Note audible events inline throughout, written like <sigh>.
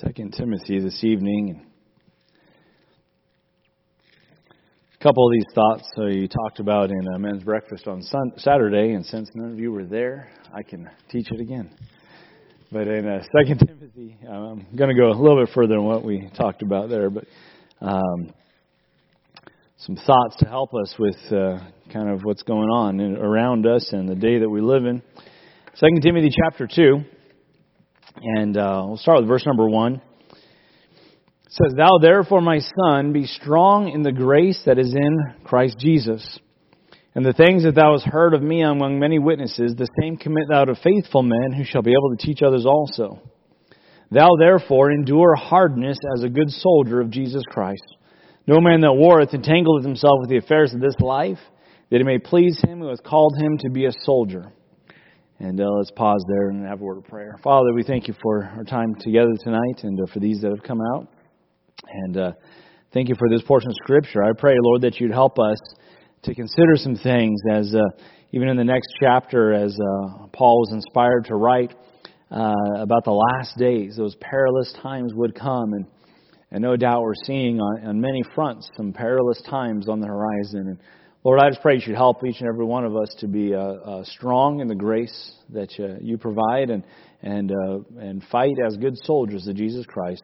Second Timothy this evening. A couple of these thoughts uh, you talked about in uh, men's breakfast on sun- Saturday, and since none of you were there, I can teach it again. But in uh, Second Timothy, I'm going to go a little bit further than what we talked about there, but um, some thoughts to help us with uh, kind of what's going on around us and the day that we live in. Second Timothy chapter two. And uh, we'll start with verse number one. It says, Thou therefore, my son, be strong in the grace that is in Christ Jesus. And the things that thou hast heard of me among many witnesses, the same commit thou to faithful men who shall be able to teach others also. Thou therefore endure hardness as a good soldier of Jesus Christ. No man that warreth entangleth himself with the affairs of this life, that he may please him who hath called him to be a soldier. And uh, let's pause there and have a word of prayer. Father, we thank you for our time together tonight and uh, for these that have come out. And uh, thank you for this portion of Scripture. I pray, Lord, that you'd help us to consider some things as uh, even in the next chapter, as uh, Paul was inspired to write uh, about the last days, those perilous times would come. And, and no doubt we're seeing on, on many fronts some perilous times on the horizon. And Lord, I just pray you should help each and every one of us to be uh, uh, strong in the grace that uh, you provide and and uh, and fight as good soldiers of Jesus Christ.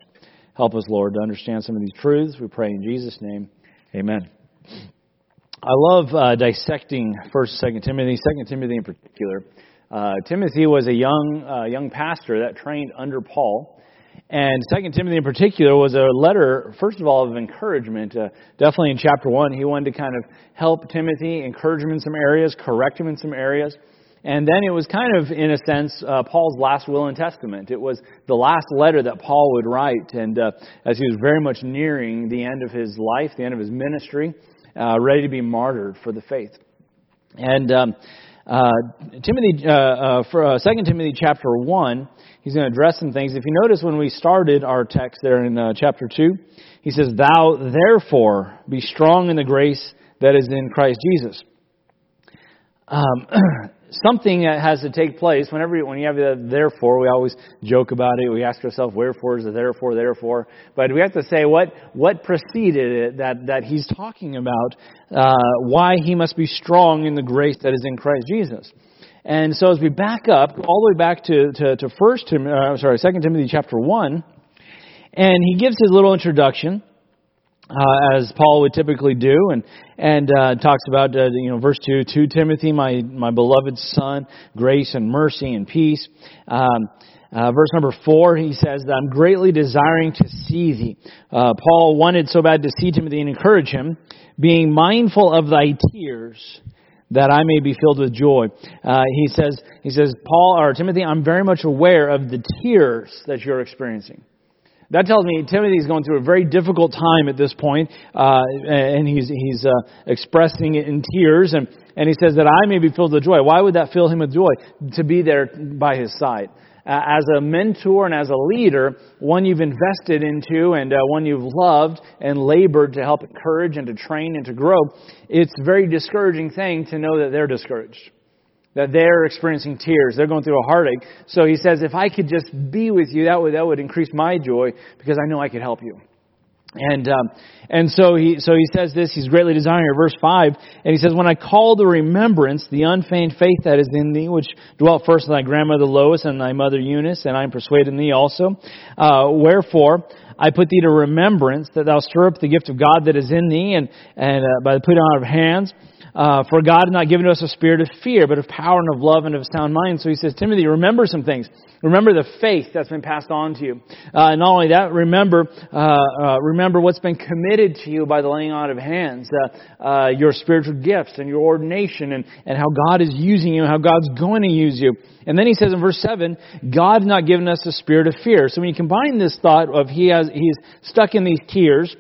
Help us, Lord, to understand some of these truths. We pray in Jesus' name, Amen. I love uh, dissecting First, Second Timothy, Second Timothy in particular. Uh, Timothy was a young young pastor that trained under Paul. And Second Timothy in particular was a letter, first of all, of encouragement. Uh, definitely in chapter one, he wanted to kind of help Timothy, encourage him in some areas, correct him in some areas. And then it was kind of, in a sense, uh, Paul's last will and testament. It was the last letter that Paul would write, and uh, as he was very much nearing the end of his life, the end of his ministry, uh, ready to be martyred for the faith. And um, uh, Timothy, uh, uh, for uh, Second Timothy chapter one, he's going to address some things. If you notice when we started our text there in uh, chapter 2, he says, Thou therefore be strong in the grace that is in Christ Jesus. Um, <clears throat> something that has to take place whenever when you have the therefore we always joke about it. We ask ourselves wherefore is the therefore therefore? But we have to say what what preceded it that that he's talking about uh, why he must be strong in the grace that is in christ jesus. And so as we back up, all the way back to, to, to first uh, sorry, Second Timothy chapter one, and he gives his little introduction, uh, as Paul would typically do, and and uh, talks about uh, you know verse two, to Timothy, my my beloved son, grace and mercy and peace. Um, uh, verse number four, he says that I'm greatly desiring to see thee. Uh, Paul wanted so bad to see Timothy and encourage him, being mindful of thy tears that I may be filled with joy. Uh, he says, he says, Paul or Timothy, I'm very much aware of the tears that you're experiencing. That tells me Timothy's going through a very difficult time at this point, uh, and he's he's uh, expressing it in tears, and and he says that I may be filled with joy. Why would that fill him with joy? To be there by his side uh, as a mentor and as a leader, one you've invested into and uh, one you've loved and labored to help encourage and to train and to grow, it's a very discouraging thing to know that they're discouraged. That they're experiencing tears, they're going through a heartache. So he says, if I could just be with you, that would that would increase my joy because I know I could help you. And um, and so he so he says this. He's greatly desiring verse five, and he says, "When I call the remembrance the unfeigned faith that is in thee, which dwelt first in thy grandmother Lois and thy mother Eunice, and I am persuaded in thee also. Uh, wherefore I put thee to remembrance that thou stir up the gift of God that is in thee, and and uh, by the putting on of hands." Uh, for God has not given us a spirit of fear, but of power and of love and of sound mind. So he says, Timothy, remember some things. Remember the faith that's been passed on to you. Uh, and not only that, remember, uh, uh remember what's been committed to you by the laying on of hands, uh, uh, your spiritual gifts and your ordination and, and how God is using you and how God's going to use you. And then he says in verse 7, God has not given us a spirit of fear. So when you combine this thought of he has, he's stuck in these tears,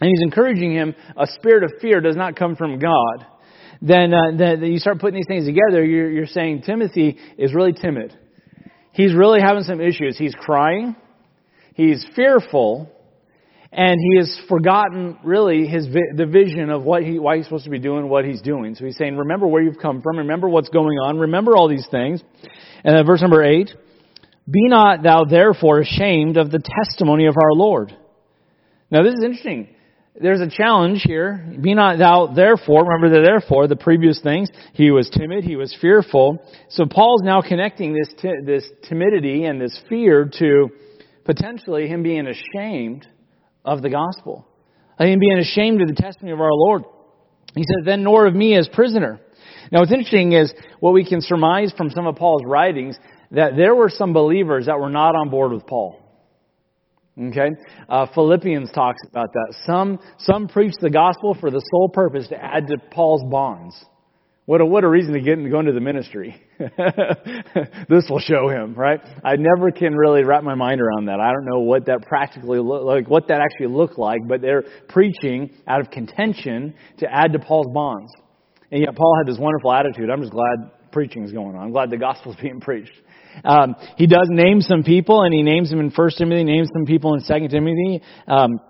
and he's encouraging him, a spirit of fear does not come from God then, uh, then you start putting these things together, you're, you're saying Timothy is really timid. He's really having some issues. He's crying, he's fearful, and he has forgotten really his the vision of what he why he's supposed to be doing what he's doing. So he's saying, remember where you've come from, remember what's going on, remember all these things. And then verse number eight, Be not thou therefore ashamed of the testimony of our Lord. Now this is interesting. There's a challenge here. Be not thou therefore, remember the therefore, the previous things. He was timid, he was fearful. So Paul's now connecting this, t- this timidity and this fear to potentially him being ashamed of the gospel. Uh, him being ashamed of the testimony of our Lord. He says, then nor of me as prisoner. Now what's interesting is what we can surmise from some of Paul's writings that there were some believers that were not on board with Paul. Okay? Uh, Philippians talks about that. Some, some preach the gospel for the sole purpose to add to Paul's bonds. What a, what a reason to get to go into the ministry. <laughs> this will show him, right? I never can really wrap my mind around that. I don't know what that practically look like, what that actually looked like, but they're preaching out of contention to add to Paul's bonds. And yet Paul had this wonderful attitude. I'm just glad preaching is going on. I'm glad the gospel is <laughs> being preached. Um, he does name some people, and he names them in First Timothy, names some people in Second Timothy. Um,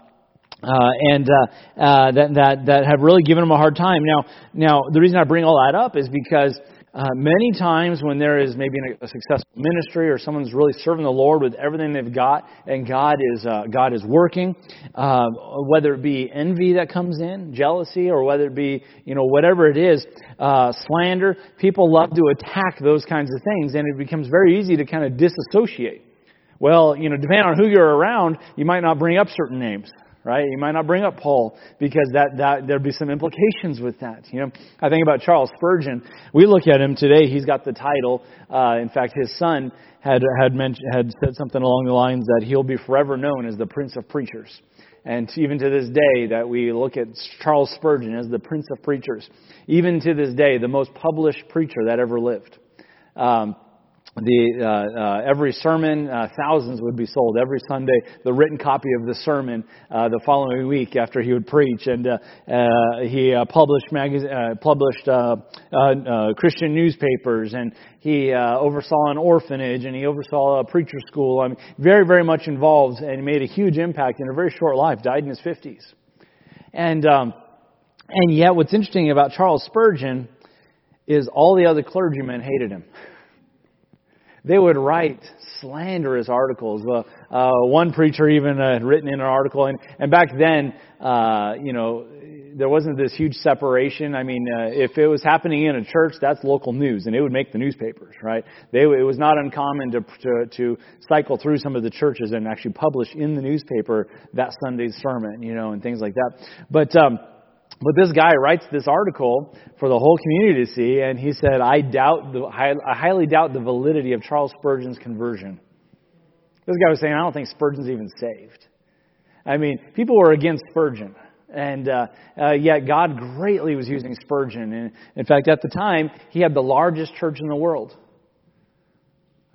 uh, and uh, uh, that that that have really given him a hard time. Now, now the reason I bring all that up is because uh, many times when there is maybe a, successful ministry or someone's really serving the Lord with everything they've got, and God is uh, God is working, uh, whether it be envy that comes in, jealousy, or whether it be you know whatever it is, uh, slander, people love to attack those kinds of things, and it becomes very easy to kind of disassociate. Well, you know, depending on who you're around, you might not bring up certain names right? You might not bring up Paul because that, that there'd be some implications with that. You know, I think about Charles Spurgeon. We look at him today. He's got the title. Uh, in fact, his son had had mentioned had said something along the lines that he'll be forever known as the Prince of Preachers. And even to this day, that we look at Charles Spurgeon as the Prince of Preachers. Even to this day, the most published preacher that ever lived. Um, the uh, uh, every sermon, uh, thousands would be sold every Sunday. The written copy of the sermon uh, the following week after he would preach, and uh, uh, he published magaz- published Christian newspapers, and he oversaw an orphanage, and he oversaw a preacher school. I mean, very, very much involved, and made a huge impact in a very short life. Died in his fifties, and um, and yet, what's interesting about Charles Spurgeon is all the other clergymen hated him. <laughs> They would write slanderous articles. Uh, uh, one preacher even had written in an article, and, and back then, uh, you know, there wasn't this huge separation. I mean, uh, if it was happening in a church, that's local news, and it would make the newspapers, right? They, it was not uncommon to, to, to cycle through some of the churches and actually publish in the newspaper that Sunday's sermon, you know, and things like that. But um, but this guy writes this article for the whole community to see, and he said, I doubt the, I highly doubt the validity of Charles Spurgeon's conversion. This guy was saying, I don't think Spurgeon's even saved. I mean, people were against Spurgeon. And uh, uh, yet God greatly was using Spurgeon. And in fact, at the time, he had the largest church in the world.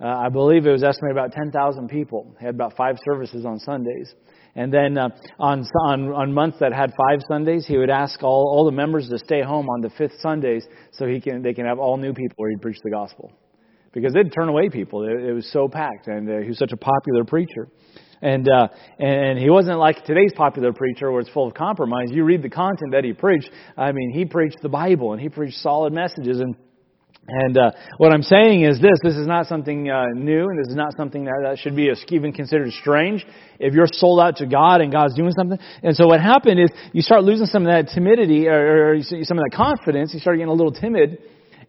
Uh, I believe it was estimated about 10,000 people. He had about five services on Sundays. And then uh, on, on, on months that had five Sundays, he would ask all, all the members to stay home on the fifth Sundays so he can, they can have all new people where he'd preach the gospel. Because they'd turn away people. It, it was so packed, and uh, he was such a popular preacher. And, uh, and he wasn't like today's popular preacher where it's full of compromise. You read the content that he preached. I mean, he preached the Bible and he preached solid messages. And and uh, what I'm saying is this: this is not something uh, new, and this is not something that, that should be even considered strange. If you're sold out to God and God's doing something, and so what happened is you start losing some of that timidity or, or some of that confidence. You start getting a little timid,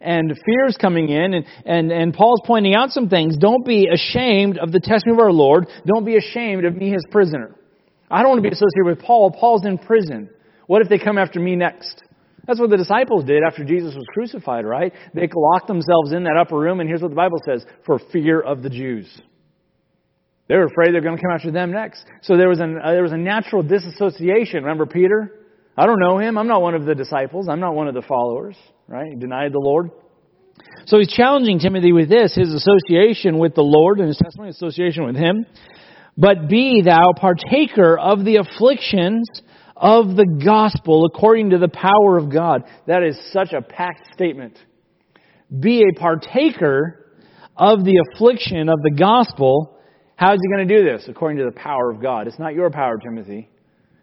and fears coming in, and, and, and Paul's pointing out some things. Don't be ashamed of the testimony of our Lord. Don't be ashamed of me, his prisoner. I don't want to be associated with Paul. Paul's in prison. What if they come after me next? That's what the disciples did after Jesus was crucified, right? They locked themselves in that upper room, and here's what the Bible says for fear of the Jews. They were afraid they're going to come after them next. So there was, an, uh, there was a natural disassociation. Remember Peter? I don't know him. I'm not one of the disciples. I'm not one of the followers, right? He denied the Lord. So he's challenging Timothy with this, his association with the Lord and his testimony association with him. But be thou partaker of the afflictions of the gospel according to the power of God. That is such a packed statement. Be a partaker of the affliction of the gospel. How is he going to do this? According to the power of God. It's not your power, Timothy.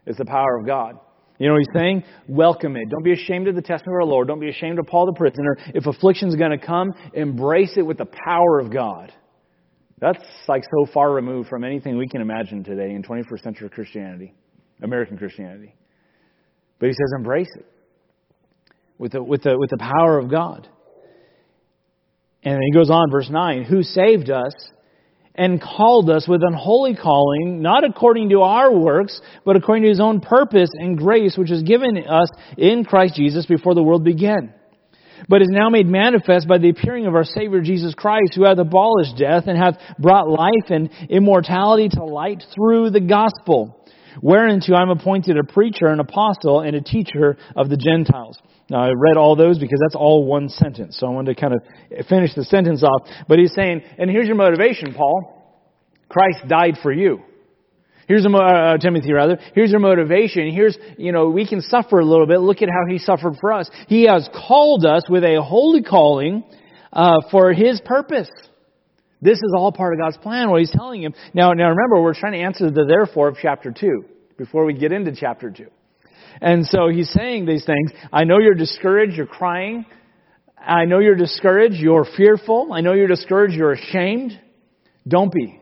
It's the power of God. You know what he's saying? Welcome it. Don't be ashamed of the testimony of our Lord. Don't be ashamed of Paul the prisoner. If affliction is going to come, embrace it with the power of God. That's like so far removed from anything we can imagine today in 21st century Christianity, American Christianity. But he says, embrace it with the, with the, with the power of God. And he goes on, verse 9, who saved us and called us with an holy calling, not according to our works, but according to his own purpose and grace, which was given us in Christ Jesus before the world began. But is now made manifest by the appearing of our Savior Jesus Christ, who hath abolished death and hath brought life and immortality to light through the gospel, whereunto I am appointed a preacher, an apostle, and a teacher of the Gentiles. Now, I read all those because that's all one sentence. So I wanted to kind of finish the sentence off. But he's saying, and here's your motivation, Paul. Christ died for you. Here's a, uh, Timothy rather. Here's your motivation. Here's, you know, we can suffer a little bit. Look at how he suffered for us. He has called us with a holy calling, uh, for his purpose. This is all part of God's plan, what he's telling him. Now, now remember, we're trying to answer the therefore of chapter 2 before we get into chapter 2. And so he's saying these things. I know you're discouraged, you're crying. I know you're discouraged, you're fearful. I know you're discouraged, you're ashamed. Don't be.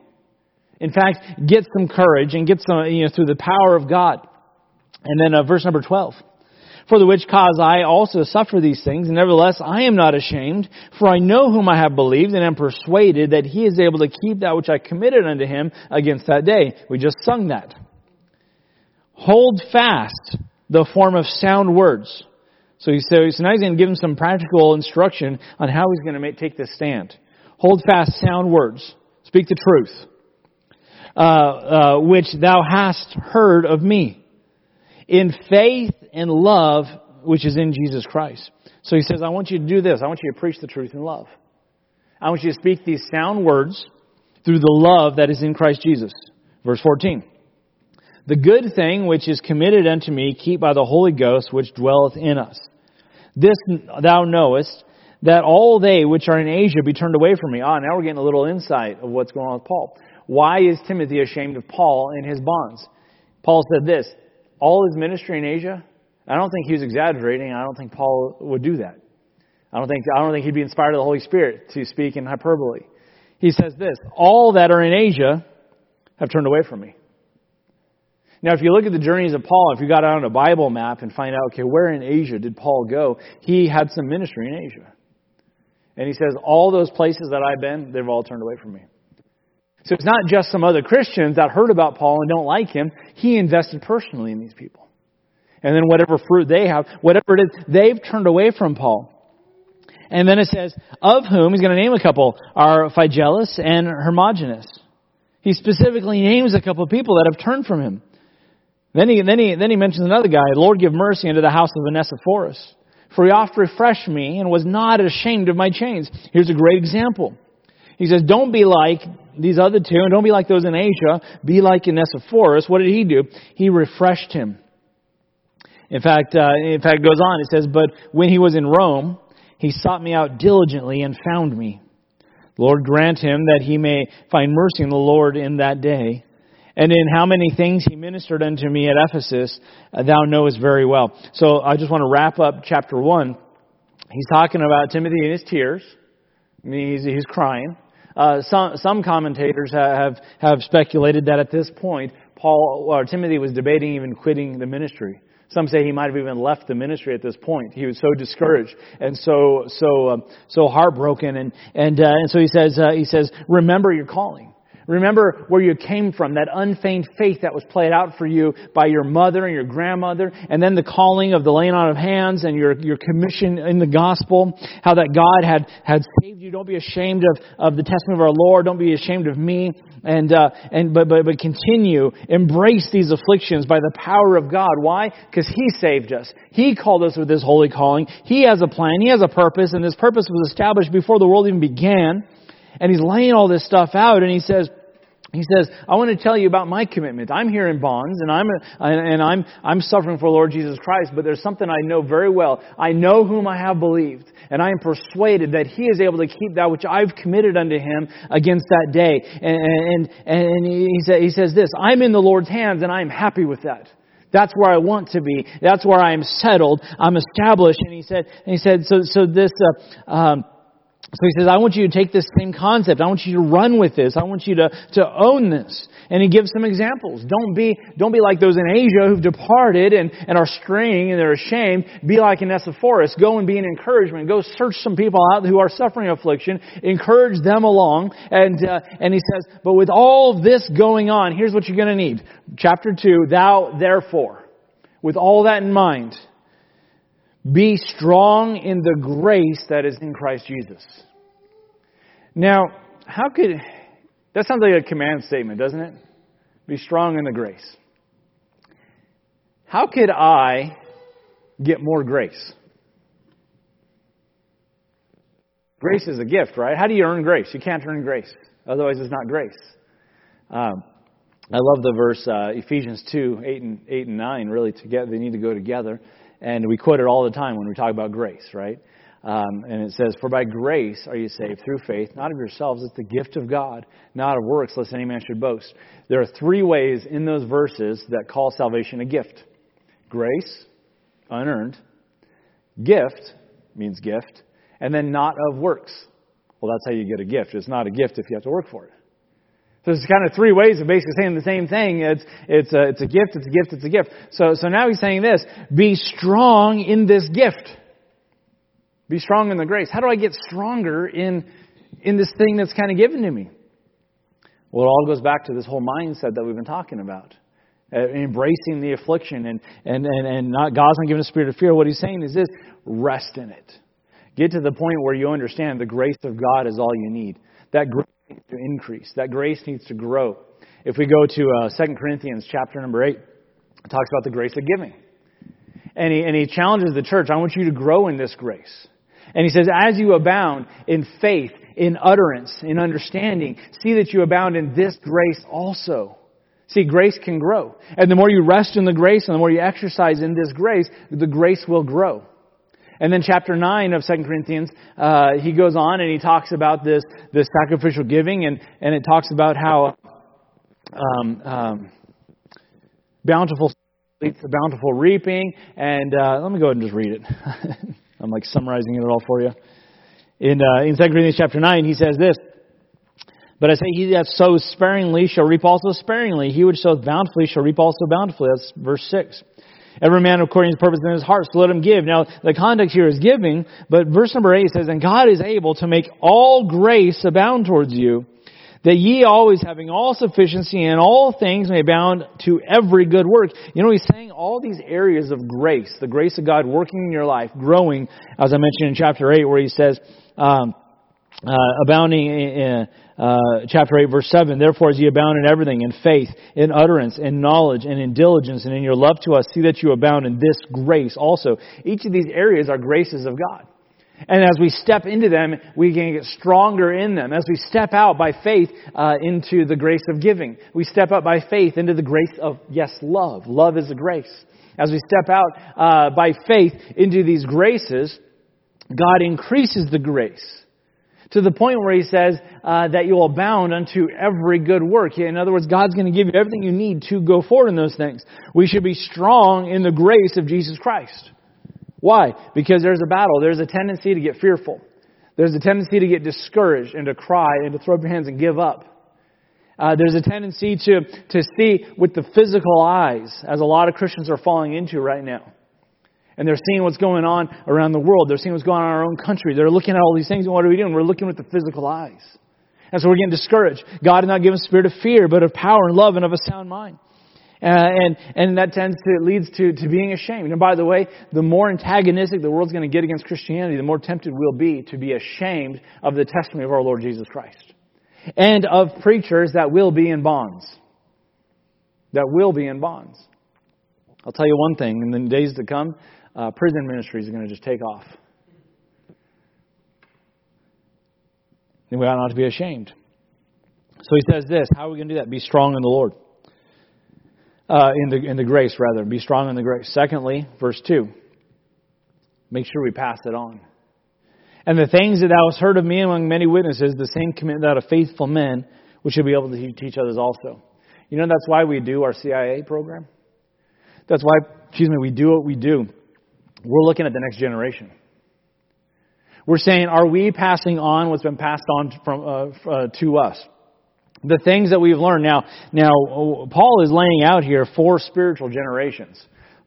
In fact, get some courage and get some, you know, through the power of God. And then uh, verse number 12. For the which cause I also suffer these things, nevertheless I am not ashamed, for I know whom I have believed, and am persuaded that he is able to keep that which I committed unto him against that day. We just sung that. Hold fast the form of sound words. So, he, so, so now he's going to give him some practical instruction on how he's going to make, take this stand. Hold fast sound words. Speak the truth. Uh, uh, which thou hast heard of me. In faith and love, which is in Jesus Christ. So he says, I want you to do this. I want you to preach the truth in love. I want you to speak these sound words through the love that is in Christ Jesus. Verse 14. The good thing which is committed unto me, keep by the Holy Ghost which dwelleth in us. This thou knowest, that all they which are in Asia be turned away from me. Ah, now we're getting a little insight of what's going on with Paul. Why is Timothy ashamed of Paul in his bonds? Paul said this, all his ministry in Asia, I don't think he was exaggerating. I don't think Paul would do that. I don't think, I don't think he'd be inspired of the Holy Spirit to speak in hyperbole. He says this, all that are in Asia have turned away from me. Now, if you look at the journeys of Paul, if you got out on a Bible map and find out, okay, where in Asia did Paul go? He had some ministry in Asia. And he says, all those places that I've been, they've all turned away from me. So it's not just some other Christians that heard about Paul and don't like him. He invested personally in these people. And then whatever fruit they have, whatever it is, they've turned away from Paul. And then it says, of whom, he's going to name a couple, are Phygellus and Hermogenes. He specifically names a couple of people that have turned from him. Then he, then he, then he mentions another guy, Lord give mercy unto the house of Onesiphorus. For he oft refreshed me and was not ashamed of my chains. Here's a great example. He says, don't be like these other two, and don't be like those in Asia. Be like Onesiphorus. What did he do? He refreshed him. In fact, uh, in fact, it goes on. It says, but when he was in Rome, he sought me out diligently and found me. Lord grant him that he may find mercy in the Lord in that day and in how many things he ministered unto me at Ephesus, uh, thou knowest very well. So I just want to wrap up chapter 1. He's talking about Timothy and his tears. I mean, he's, he's crying. Uh, some, some commentators have, have speculated that at this point, Paul or Timothy was debating even quitting the ministry. Some say he might have even left the ministry at this point. He was so discouraged and so so uh, so heartbroken, and and uh, and so he says uh, he says remember your calling. Remember where you came from, that unfeigned faith that was played out for you by your mother and your grandmother, and then the calling of the laying on of hands and your, your commission in the gospel, how that God had, had saved you. Don't be ashamed of, of the testimony of our Lord. Don't be ashamed of me. And, uh, and, but, but, but continue, embrace these afflictions by the power of God. Why? Because He saved us. He called us with His holy calling. He has a plan. He has a purpose, and this purpose was established before the world even began and he's laying all this stuff out, and he says, he says, I want to tell you about my commitment. I'm here in bonds and I'm, and I'm, I'm suffering for Lord Jesus Christ, but there's something I know very well. I know whom I have believed and I am persuaded that he is able to keep that which I've committed unto him against that day. And, and, and he, said, he says this, I'm in the Lord's hands and I am happy with that. That's where I want to be. That's where I am settled. I'm established. And he said, and he said, so, so this, uh, um, So he says, I want you to take this same concept. I want you to run with this. I want you to, to own this. And he gives some examples. Don't be, don't be like those in Asia who've departed and, and are straying and they're ashamed. Be like Onesiphorus. Go and be an encouragement. Go search some people out who are suffering affliction. Encourage them along. And, uh, and he says, but with all this going on, here's what you're going to need. Chapter 2, thou therefore. With all that in mind, be strong in the grace that is in Christ Jesus. Now, how could, that sounds like a command statement, doesn't it? Be strong in the grace. How could I get more grace? Grace is a gift, right? How do you earn grace? You can't earn grace. Otherwise, it's not grace. Um, I love the verse uh, Ephesians 2, 8 and, 8 and 9, really together. They need to go together. And we quote it all the time when we talk about grace, right? Um, and it says, For by grace are you saved through faith, not of yourselves. It's the gift of God, not of works, lest any man should boast. There are three ways in those verses that call salvation a gift grace, unearned, gift means gift, and then not of works. Well, that's how you get a gift. It's not a gift if you have to work for it. So there's kind of three ways of basically saying the same thing. It's, it's, a, it's a gift, it's a gift, it's a gift. So, so now he's saying this, be strong in this gift. Be strong in the grace. How do I get stronger in, in this thing that's kind of given to me? Well, it all goes back to this whole mindset that we've been talking about. Uh, embracing the affliction and, and, and, and not, God's not giving a spirit of fear. What he's saying is this, rest in it. Get to the point where you understand the grace of God is all you need. That grace to increase. That grace needs to grow. If we go to uh, 2 Corinthians chapter number 8, it talks about the grace of giving. And he, and he challenges the church, I want you to grow in this grace. And he says, as you abound in faith, in utterance, in understanding, see that you abound in this grace also. See, grace can grow. And the more you rest in the grace and the more you exercise in this grace, the grace will grow. And then chapter 9 of 2 Corinthians, uh, he goes on and he talks about this, this sacrificial giving and, and it talks about how um, um, bountiful leads to bountiful reaping. And uh, let me go ahead and just read it. <laughs> I'm like summarizing it all for you. In, uh, in 2 Corinthians chapter 9, he says this, But I say, he that sows sparingly shall reap also sparingly. He which sows bountifully shall reap also bountifully. That's verse 6. Every man according to his purpose in his heart, so let him give. Now, the context here is giving, but verse number 8 says, And God is able to make all grace abound towards you, that ye always having all sufficiency in all things may abound to every good work. You know, he's saying all these areas of grace, the grace of God working in your life, growing, as I mentioned in chapter 8, where he says, um, uh, abounding in, uh, chapter 8 verse 7 therefore as ye abound in everything in faith in utterance in knowledge and in diligence and in your love to us see that you abound in this grace also each of these areas are graces of god and as we step into them, we can get stronger in them. As we step out by faith uh, into the grace of giving, we step out by faith into the grace of, yes, love. Love is a grace. As we step out uh, by faith into these graces, God increases the grace to the point where He says uh, that you will abound unto every good work. In other words, God's going to give you everything you need to go forward in those things. We should be strong in the grace of Jesus Christ. Why? Because there's a battle. There's a tendency to get fearful. There's a tendency to get discouraged and to cry and to throw up your hands and give up. Uh, there's a tendency to, to see with the physical eyes, as a lot of Christians are falling into right now. And they're seeing what's going on around the world. They're seeing what's going on in our own country. They're looking at all these things, and what are we doing? We're looking with the physical eyes. And so we're getting discouraged. God did not give us a spirit of fear, but of power and love and of a sound mind. Uh, and, and that tends to, leads to, to being ashamed. And by the way, the more antagonistic the world's going to get against Christianity, the more tempted we'll be to be ashamed of the testimony of our Lord Jesus Christ. And of preachers that will be in bonds. That will be in bonds. I'll tell you one thing, in the days to come, uh, prison ministries are going to just take off. And we ought not to be ashamed. So he says this How are we going to do that? Be strong in the Lord uh, in the in the grace rather. Be strong in the grace. Secondly, verse two. Make sure we pass it on. And the things that thou hast heard of me among many witnesses, the same commit thou to faithful men, which should be able to teach others also. You know that's why we do our CIA program. That's why, excuse me, we do what we do. We're looking at the next generation. We're saying, are we passing on what's been passed on from uh, uh, to us? The things that we've learned. Now, now Paul is laying out here four spiritual generations.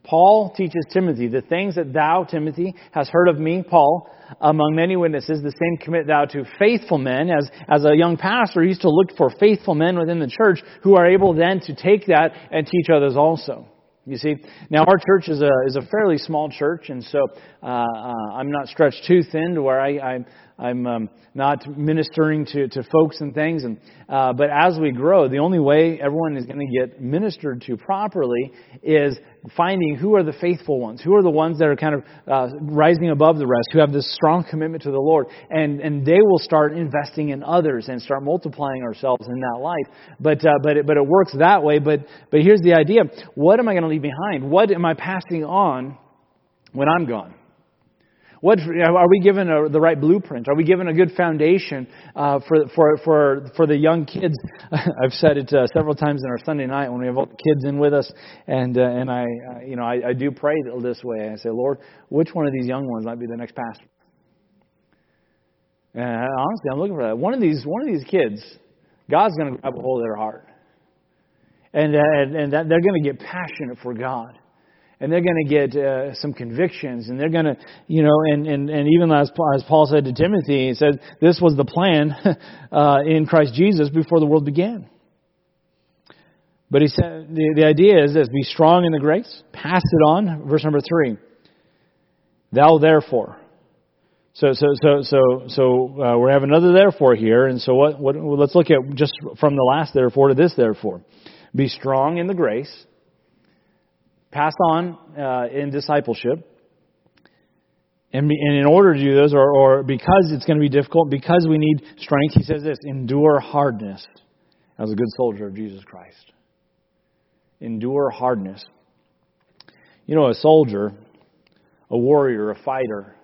Paul teaches Timothy, the things that thou, Timothy, hast heard of me, Paul, among many witnesses, the same commit thou to faithful men. As, as a young pastor, he used to look for faithful men within the church who are able then to take that and teach others also. You see, now our church is a is a fairly small church, and so uh, uh, I'm not stretched too thin to where I, I I'm um, not ministering to, to folks and things. And uh, but as we grow, the only way everyone is going to get ministered to properly is finding who are the faithful ones, who are the ones that are kind of uh, rising above the rest, who have this strong commitment to the Lord, and and they will start investing in others and start multiplying ourselves in that life. But uh, but it, but it works that way. But but here's the idea: what am I going to leave behind? What am I passing on when I'm gone? What are we given a, the right blueprint? Are we given a good foundation uh, for for for for the young kids? <laughs> I've said it uh, several times in our Sunday night when we have all the kids in with us, and uh, and I uh, you know I, I do pray this way. I say, Lord, which one of these young ones might be the next pastor? And honestly, I'm looking for that. One of these one of these kids, God's going to grab a hold of their heart, and and, and that they're going to get passionate for God and they're going to get uh, some convictions, and they're going to, you know, and, and, and even as, as Paul said to Timothy, he said, this was the plan <laughs> uh, in Christ Jesus before the world began. But he said, the, the idea is this be strong in the grace, pass it on. Verse number three. Thou therefore. So, so, so, so, so uh, we have another therefore here, and so what, what? Let's look at just from the last therefore to this therefore. Be strong in the grace passed on uh, in discipleship. And, and, in order to do those, or, or because it's going to be difficult, because we need strength, he says this endure hardness as a good soldier of Jesus Christ. Endure hardness. You know, a soldier, a warrior, a fighter,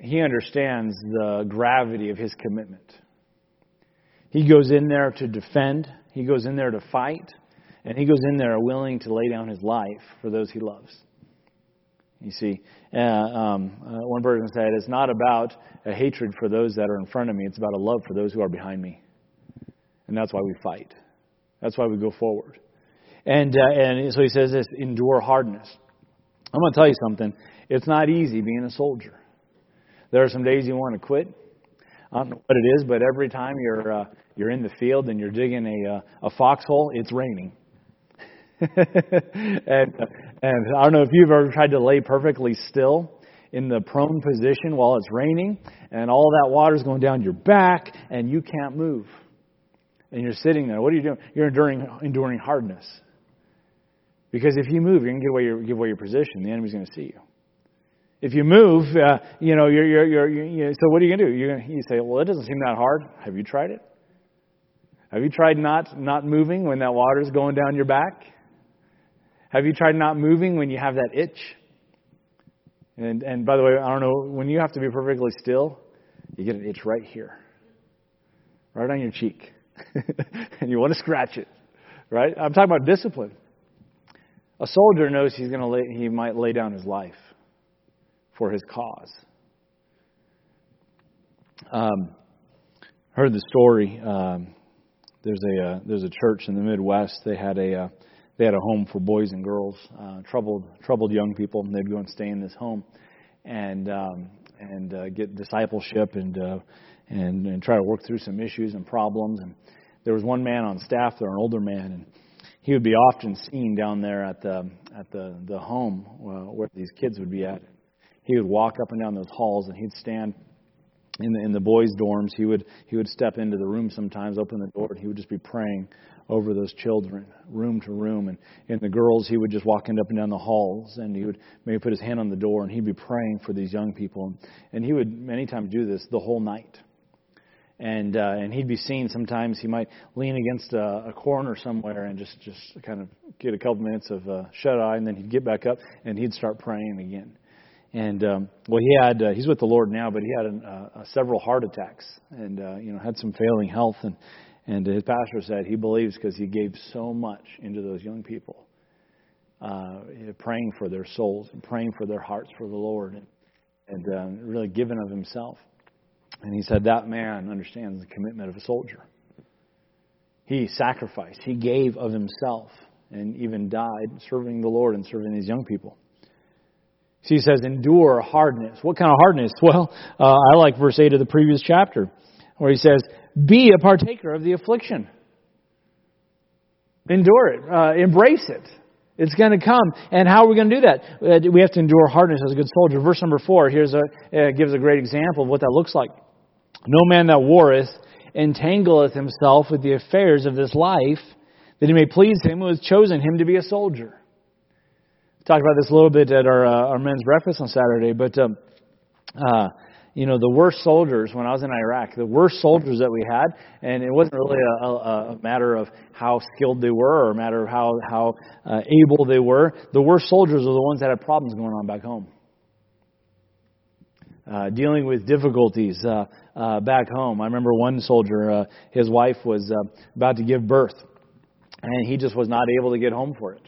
he understands the gravity of his commitment. He goes in there to defend, he goes in there to fight. And he goes in there willing to lay down his life for those he loves. You see, uh, um, uh, one person said, it's not about a hatred for those that are in front of me, it's about a love for those who are behind me. And that's why we fight. That's why we go forward. And, uh, and so he says this endure hardness. I'm going to tell you something. It's not easy being a soldier. There are some days you want to quit. I don't know what it is, but every time you're, uh, you're in the field and you're digging a, uh, a foxhole, it's raining. <laughs> and and I don't know if you've ever tried to lay perfectly still in the prone position while it's raining, and all that water's going down your back, and you can't move, and you're sitting there. What are you doing? You're enduring enduring hardness. Because if you move, you're going to give away your give away your position. The enemy's going to see you. If you move, uh, you know, you're, you're, you're, you're, so what are you going to do? You're gonna, you say, well, it doesn't seem that hard. Have you tried it? Have you tried not, not moving when that water's going down your back? Have you tried not moving when you have that itch? And, and by the way, I don't know, when you have to be perfectly still, you get an itch right here, right on your cheek. <laughs> and you want to scratch it, right? I'm talking about discipline. A soldier knows he's going to lay, he might lay down his life for his cause. Um, heard the story. Um, there's a uh, there's a church in the Midwest. They had a uh, they had a home for boys and girls, uh, troubled troubled young people. And they'd go and stay in this home, and um, and uh, get discipleship and uh, and and try to work through some issues and problems. And there was one man on staff there, an older man, and he would be often seen down there at the at the the home uh, where these kids would be at. He would walk up and down those halls, and he'd stand in the in the boys' dorms. He would he would step into the room sometimes, open the door, and he would just be praying over those children, room to room. And, and the girls, he would just walk up and down the halls, and he would maybe put his hand on the door, and he'd be praying for these young people. And he would many times do this the whole night. And uh, and he'd be seen sometimes. He might lean against a, a corner somewhere and just just kind of get a couple minutes of uh, shut eye, and then he'd get back up and he'd start praying again. And um, well, he had uh, he's with the Lord now, but he had an, uh, several heart attacks and uh, you know had some failing health and and his pastor said he believes because he gave so much into those young people, uh, praying for their souls and praying for their hearts for the Lord. And and uh, really given of himself. And he said, That man understands the commitment of a soldier. He sacrificed, he gave of himself, and even died serving the Lord and serving these young people. He says, endure hardness. What kind of hardness? <laughs> Well, uh, I like verse 8 of the previous chapter, where he says, Be a partaker of the affliction. Endure it. Uh, embrace it. It's going to come. And how are we going to do that? Uh, we have to endure hardness as a good soldier. Verse number 4 here's a, uh, gives a great example of what that looks like. No man that warreth entangleth himself with the affairs of this life, that he may please him who has chosen him to be a soldier. Talked about this a little bit at our, uh, our men's breakfast on Saturday, but um, uh, you know, the worst soldiers when I was in Iraq, the worst soldiers that we had, and it wasn't really a, a, matter of how skilled they were or a matter of how, how uh, able they were. The worst soldiers are the ones that had problems going on back home. Uh, dealing with difficulties uh, uh, back home. I remember one soldier, uh, his wife was uh, about to give birth, and he just was not able to get home for it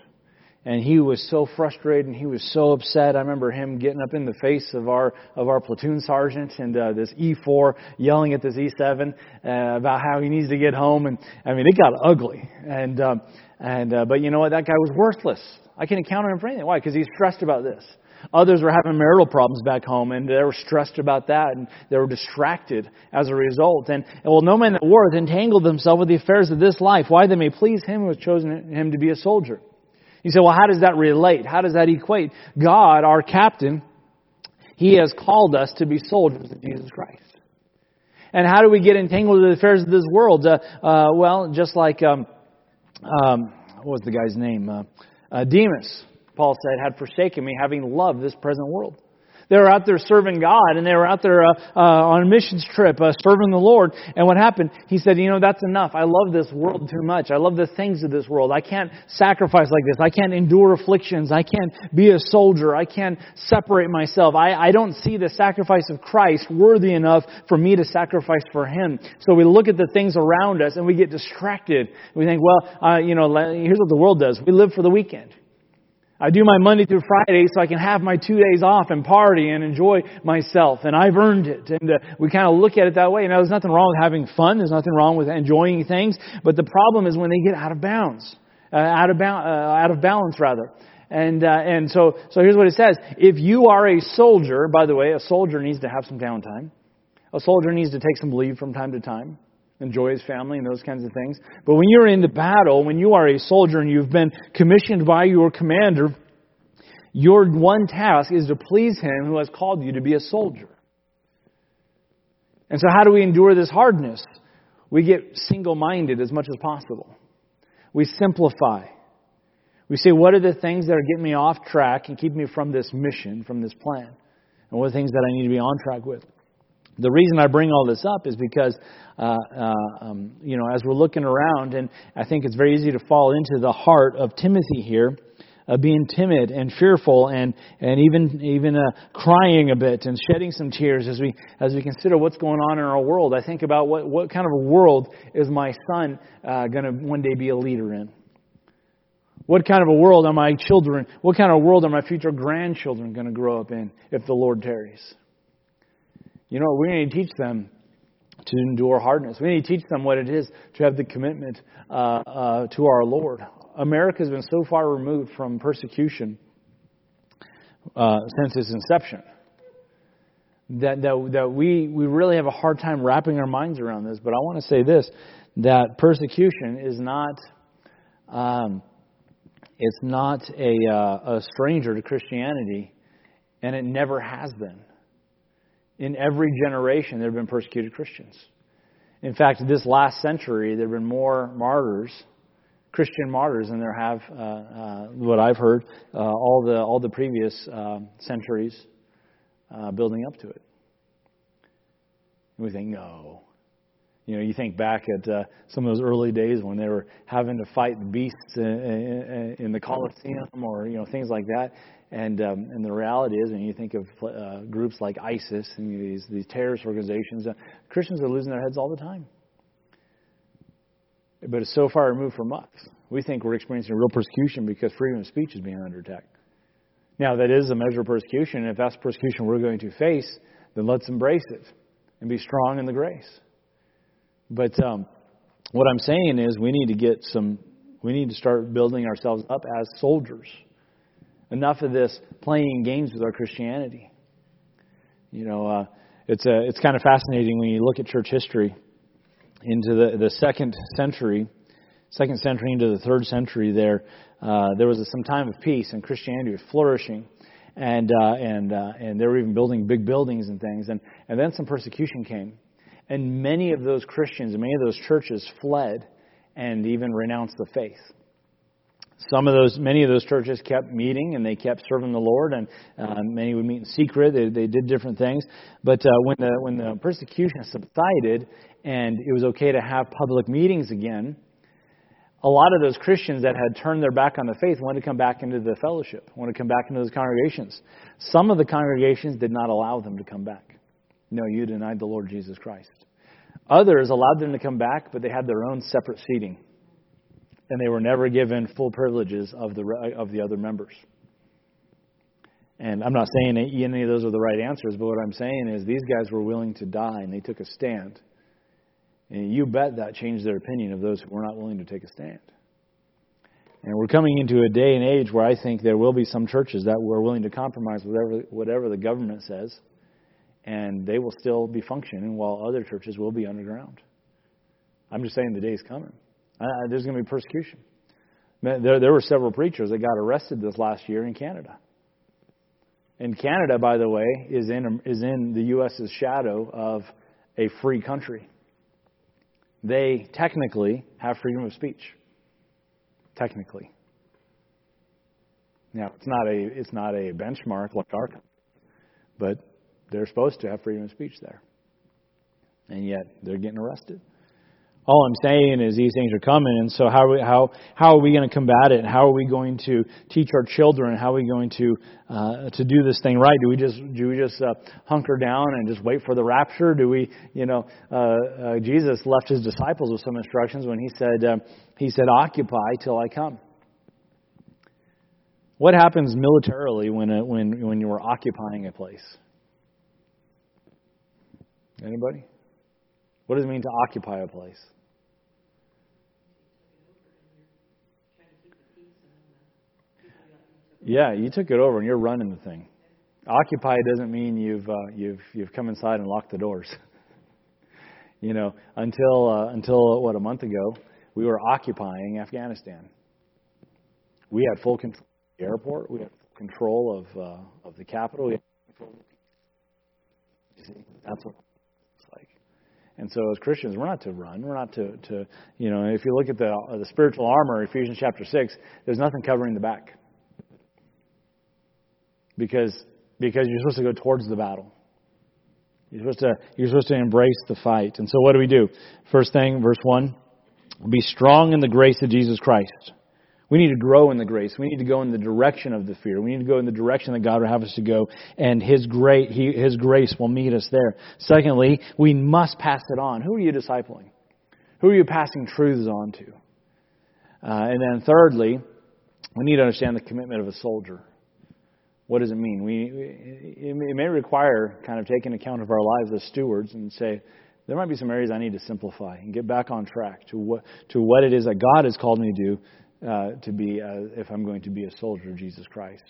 and he was so frustrated and he was so upset. I remember him getting up in the face of our of our platoon sergeant and uh, this E4 yelling at this E7 uh, about how he needs to get home, and I mean it got ugly. And um, and uh, but you know what? That guy was worthless. I can't count on him for anything. Why? Because he's stressed about this. Others were having marital problems back home, and they were stressed about that, and they were distracted as a result. And, and well, no man that warreth entangled himself with the affairs of this life. Why they may please him who has chosen him to be a soldier. You say, well, how does that relate? How does that equate? God, our captain, He has called us to be soldiers of Jesus Christ. And how do we get entangled in the affairs of this world? Uh, uh, well, just like, um, um, what was the guy's name? Uh, uh Demas, Paul said, had forsaken me, having loved this present world. They were out there serving God, and they were out there uh, uh, on a missions trip uh, serving the Lord. And what happened? He said, "You know, that's enough. I love this world too much. I love the things of this world. I can't sacrifice like this. I can't endure afflictions. I can't be a soldier. I can't separate myself. I, I don't see the sacrifice of Christ worthy enough for me to sacrifice for Him. So we look at the things around us and we get distracted. We think, well, uh, you know, here's what the world does. We live for the weekend. I do my Monday through Friday so I can have my two days off and party and enjoy myself. And I've earned it. And uh, we kind of look at it that way. Now, there's nothing wrong with having fun. There's nothing wrong with enjoying things. But the problem is when they get out of bounds, uh, out of ba- uh, out of balance rather. And uh, and so so here's what it says: If you are a soldier, by the way, a soldier needs to have some downtime. A soldier needs to take some leave from time to time enjoy his family and those kinds of things. But when you're in the battle, when you are a soldier and you've been commissioned by your commander, your one task is to please him who has called you to be a soldier. And so, how do we endure this hardness? We get single minded as much as possible. We simplify. We say, what are the things that are getting me off track and keep me from this mission, from this plan? And what are the things that I need to be on track with? The reason I bring all this up is because, uh, uh, um, you know, as we're looking around, and I think it's very easy to fall into the heart of Timothy here, uh, being timid and fearful, and and even even uh, crying a bit and shedding some tears as we as we consider what's going on in our world. I think about what what kind of a world is my son uh, going to one day be a leader in. What kind of a world are my children? What kind of world are my future grandchildren going to grow up in if the Lord tarries? You know, we need to teach them to endure hardness. We need to teach them what it is to have the commitment uh, uh, to our Lord. America has been so far removed from persecution uh, since its inception that, that, that we, we really have a hard time wrapping our minds around this. But I want to say this that persecution is not. Um, it's not a, uh, a stranger to Christianity, and it never has been in every generation there have been persecuted Christians. In fact, this last century, there have been more martyrs, Christian martyrs, than there have, uh, uh, what I've heard, uh, all the all the previous um, centuries uh, building up to it. And we think, no. You know, you think back at uh, some of those early days when they were having to fight beasts in, in, in the Colosseum or you know things like that. And um, and the reality is, when you think of uh, groups like ISIS and these these terrorist organizations, uh, Christians are losing their heads all the time. But it's so far removed from us. We think we're experiencing real persecution because freedom of speech is being under attack. Now, that is a measure of persecution, and if that's persecution we're going to face, then let's embrace it and be strong in the grace. But um, what I'm saying is we need to get some, we need to start building ourselves up as soldiers. Enough of this playing games with our Christianity. You know, uh, it's a, it's kind of fascinating when you look at church history into the, the second century, second century into the third century. There, uh, there was some time of peace and Christianity was flourishing, and uh, and uh, and they were even building big buildings and things. And and then some persecution came, and many of those Christians and many of those churches fled and even renounced the faith. Some of those, many of those churches kept meeting and they kept serving the Lord, and uh, many would meet in secret. They, they did different things. But uh, when the when the persecution subsided and it was okay to have public meetings again, a lot of those Christians that had turned their back on the faith wanted to come back into the fellowship, wanted to come back into those congregations. Some of the congregations did not allow them to come back. No, you denied the Lord Jesus Christ. Others allowed them to come back, but they had their own separate seating. And they were never given full privileges of the, of the other members. And I'm not saying any of those are the right answers, but what I'm saying is these guys were willing to die and they took a stand. And you bet that changed their opinion of those who were not willing to take a stand. And we're coming into a day and age where I think there will be some churches that were willing to compromise whatever, whatever the government says, and they will still be functioning while other churches will be underground. I'm just saying the day's coming. Uh, there's going to be persecution. There, there were several preachers that got arrested this last year in Canada. And Canada, by the way, is in, is in the U.S.'s shadow of a free country they technically have freedom of speech. Technically. Now, it's not a it's not a benchmark like our but they're supposed to have freedom of speech there. And yet they're getting arrested. All I'm saying is these things are coming, and so how are we, how how are we going to combat it? How are we going to teach our children? How are we going to uh, to do this thing right? Do we just do we just uh, hunker down and just wait for the rapture? Do we you know uh, uh, Jesus left his disciples with some instructions when he said uh, he said occupy till I come. What happens militarily when a, when when you are occupying a place? Anybody? What does it mean to occupy a place? Yeah, you took it over and you're running the thing. Occupy doesn't mean you've uh, you've you've come inside and locked the doors. <laughs> you know, until uh, until what a month ago, we were occupying Afghanistan. We had full control of the airport. We had control of uh, of the capital. That's what. And so, as Christians, we're not to run. We're not to, to you know. If you look at the uh, the spiritual armor, Ephesians chapter six, there's nothing covering the back because because you're supposed to go towards the battle. You're supposed to you're supposed to embrace the fight. And so what do we do? First thing, verse one, be strong in the grace of Jesus Christ. We need to grow in the grace. We need to go in the direction of the fear. We need to go in the direction that God would have us to go, and His great he, His grace will meet us there. Secondly, we must pass it on. Who are you discipling? Who are you passing truths on to? Uh, and then thirdly, we need to understand the commitment of a soldier what does it mean? We, it may require kind of taking account of our lives as stewards and say, there might be some areas I need to simplify and get back on track to what, to what it is that God has called me to do uh, to be, uh, if I'm going to be a soldier of Jesus Christ.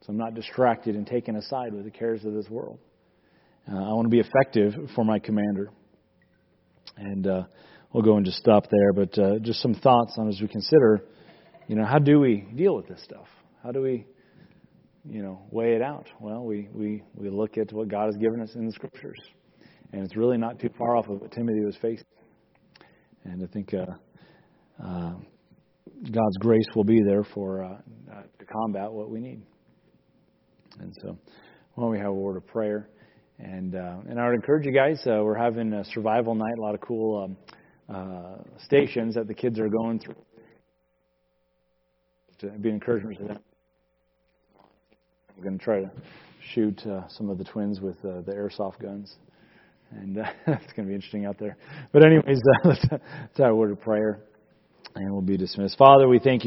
So I'm not distracted and taken aside with the cares of this world. Uh, I want to be effective for my commander. And uh, we'll go and just stop there, but uh, just some thoughts on as we consider, you know, how do we deal with this stuff? How do we you know, weigh it out? Well, we, we, we look at what God has given us in the scriptures. And it's really not too far off of what Timothy was facing. And I think uh, uh, God's grace will be there for uh, uh to combat what we need. And so, why we have a word of prayer? And uh, and I would encourage you guys. Uh, we're having a survival night. A lot of cool um, stations that the kids are going through. To be an encouragement to them. We're going to try to shoot uh, some of the twins with uh, the airsoft guns. And uh, <laughs> it's going to be interesting out there. But, anyways, uh, let's, <laughs> let's have a word of prayer, and we'll be dismissed. Father, we thank you.